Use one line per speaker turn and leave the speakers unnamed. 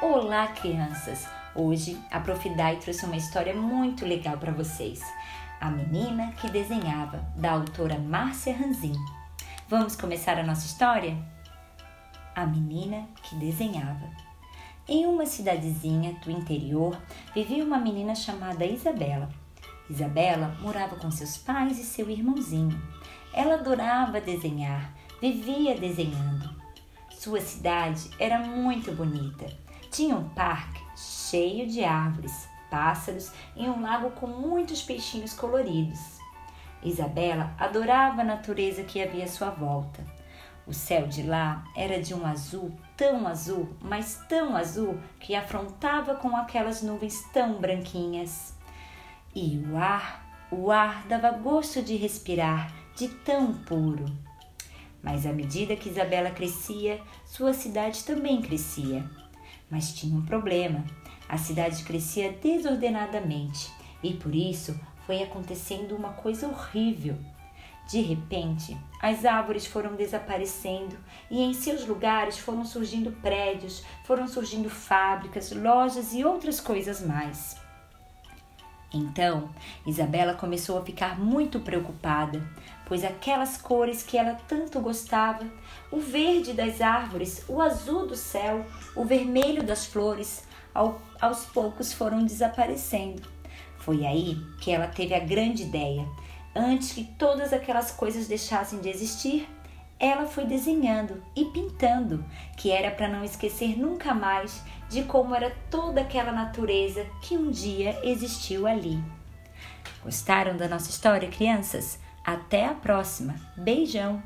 Olá, crianças! Hoje a Prof. Dai trouxe uma história muito legal para vocês. A Menina que Desenhava, da autora Márcia Ranzin. Vamos começar a nossa história? A Menina que Desenhava. Em uma cidadezinha do interior vivia uma menina chamada Isabela. Isabela morava com seus pais e seu irmãozinho. Ela adorava desenhar, vivia desenhando. Sua cidade era muito bonita tinha um parque cheio de árvores, pássaros e um lago com muitos peixinhos coloridos. Isabela adorava a natureza que havia à sua volta. O céu de lá era de um azul tão azul, mas tão azul que afrontava com aquelas nuvens tão branquinhas. E o ar, o ar dava gosto de respirar, de tão puro. Mas à medida que Isabela crescia, sua cidade também crescia. Mas tinha um problema. A cidade crescia desordenadamente e por isso foi acontecendo uma coisa horrível. De repente, as árvores foram desaparecendo e em seus lugares foram surgindo prédios, foram surgindo fábricas, lojas e outras coisas mais. Então, Isabela começou a ficar muito preocupada, pois aquelas cores que ela tanto gostava, o verde das árvores, o azul do céu, o vermelho das flores, ao, aos poucos foram desaparecendo. Foi aí que ela teve a grande ideia. Antes que todas aquelas coisas deixassem de existir, ela foi desenhando e pintando, que era para não esquecer nunca mais de como era toda aquela natureza que um dia existiu ali. Gostaram da nossa história, crianças? Até a próxima! Beijão!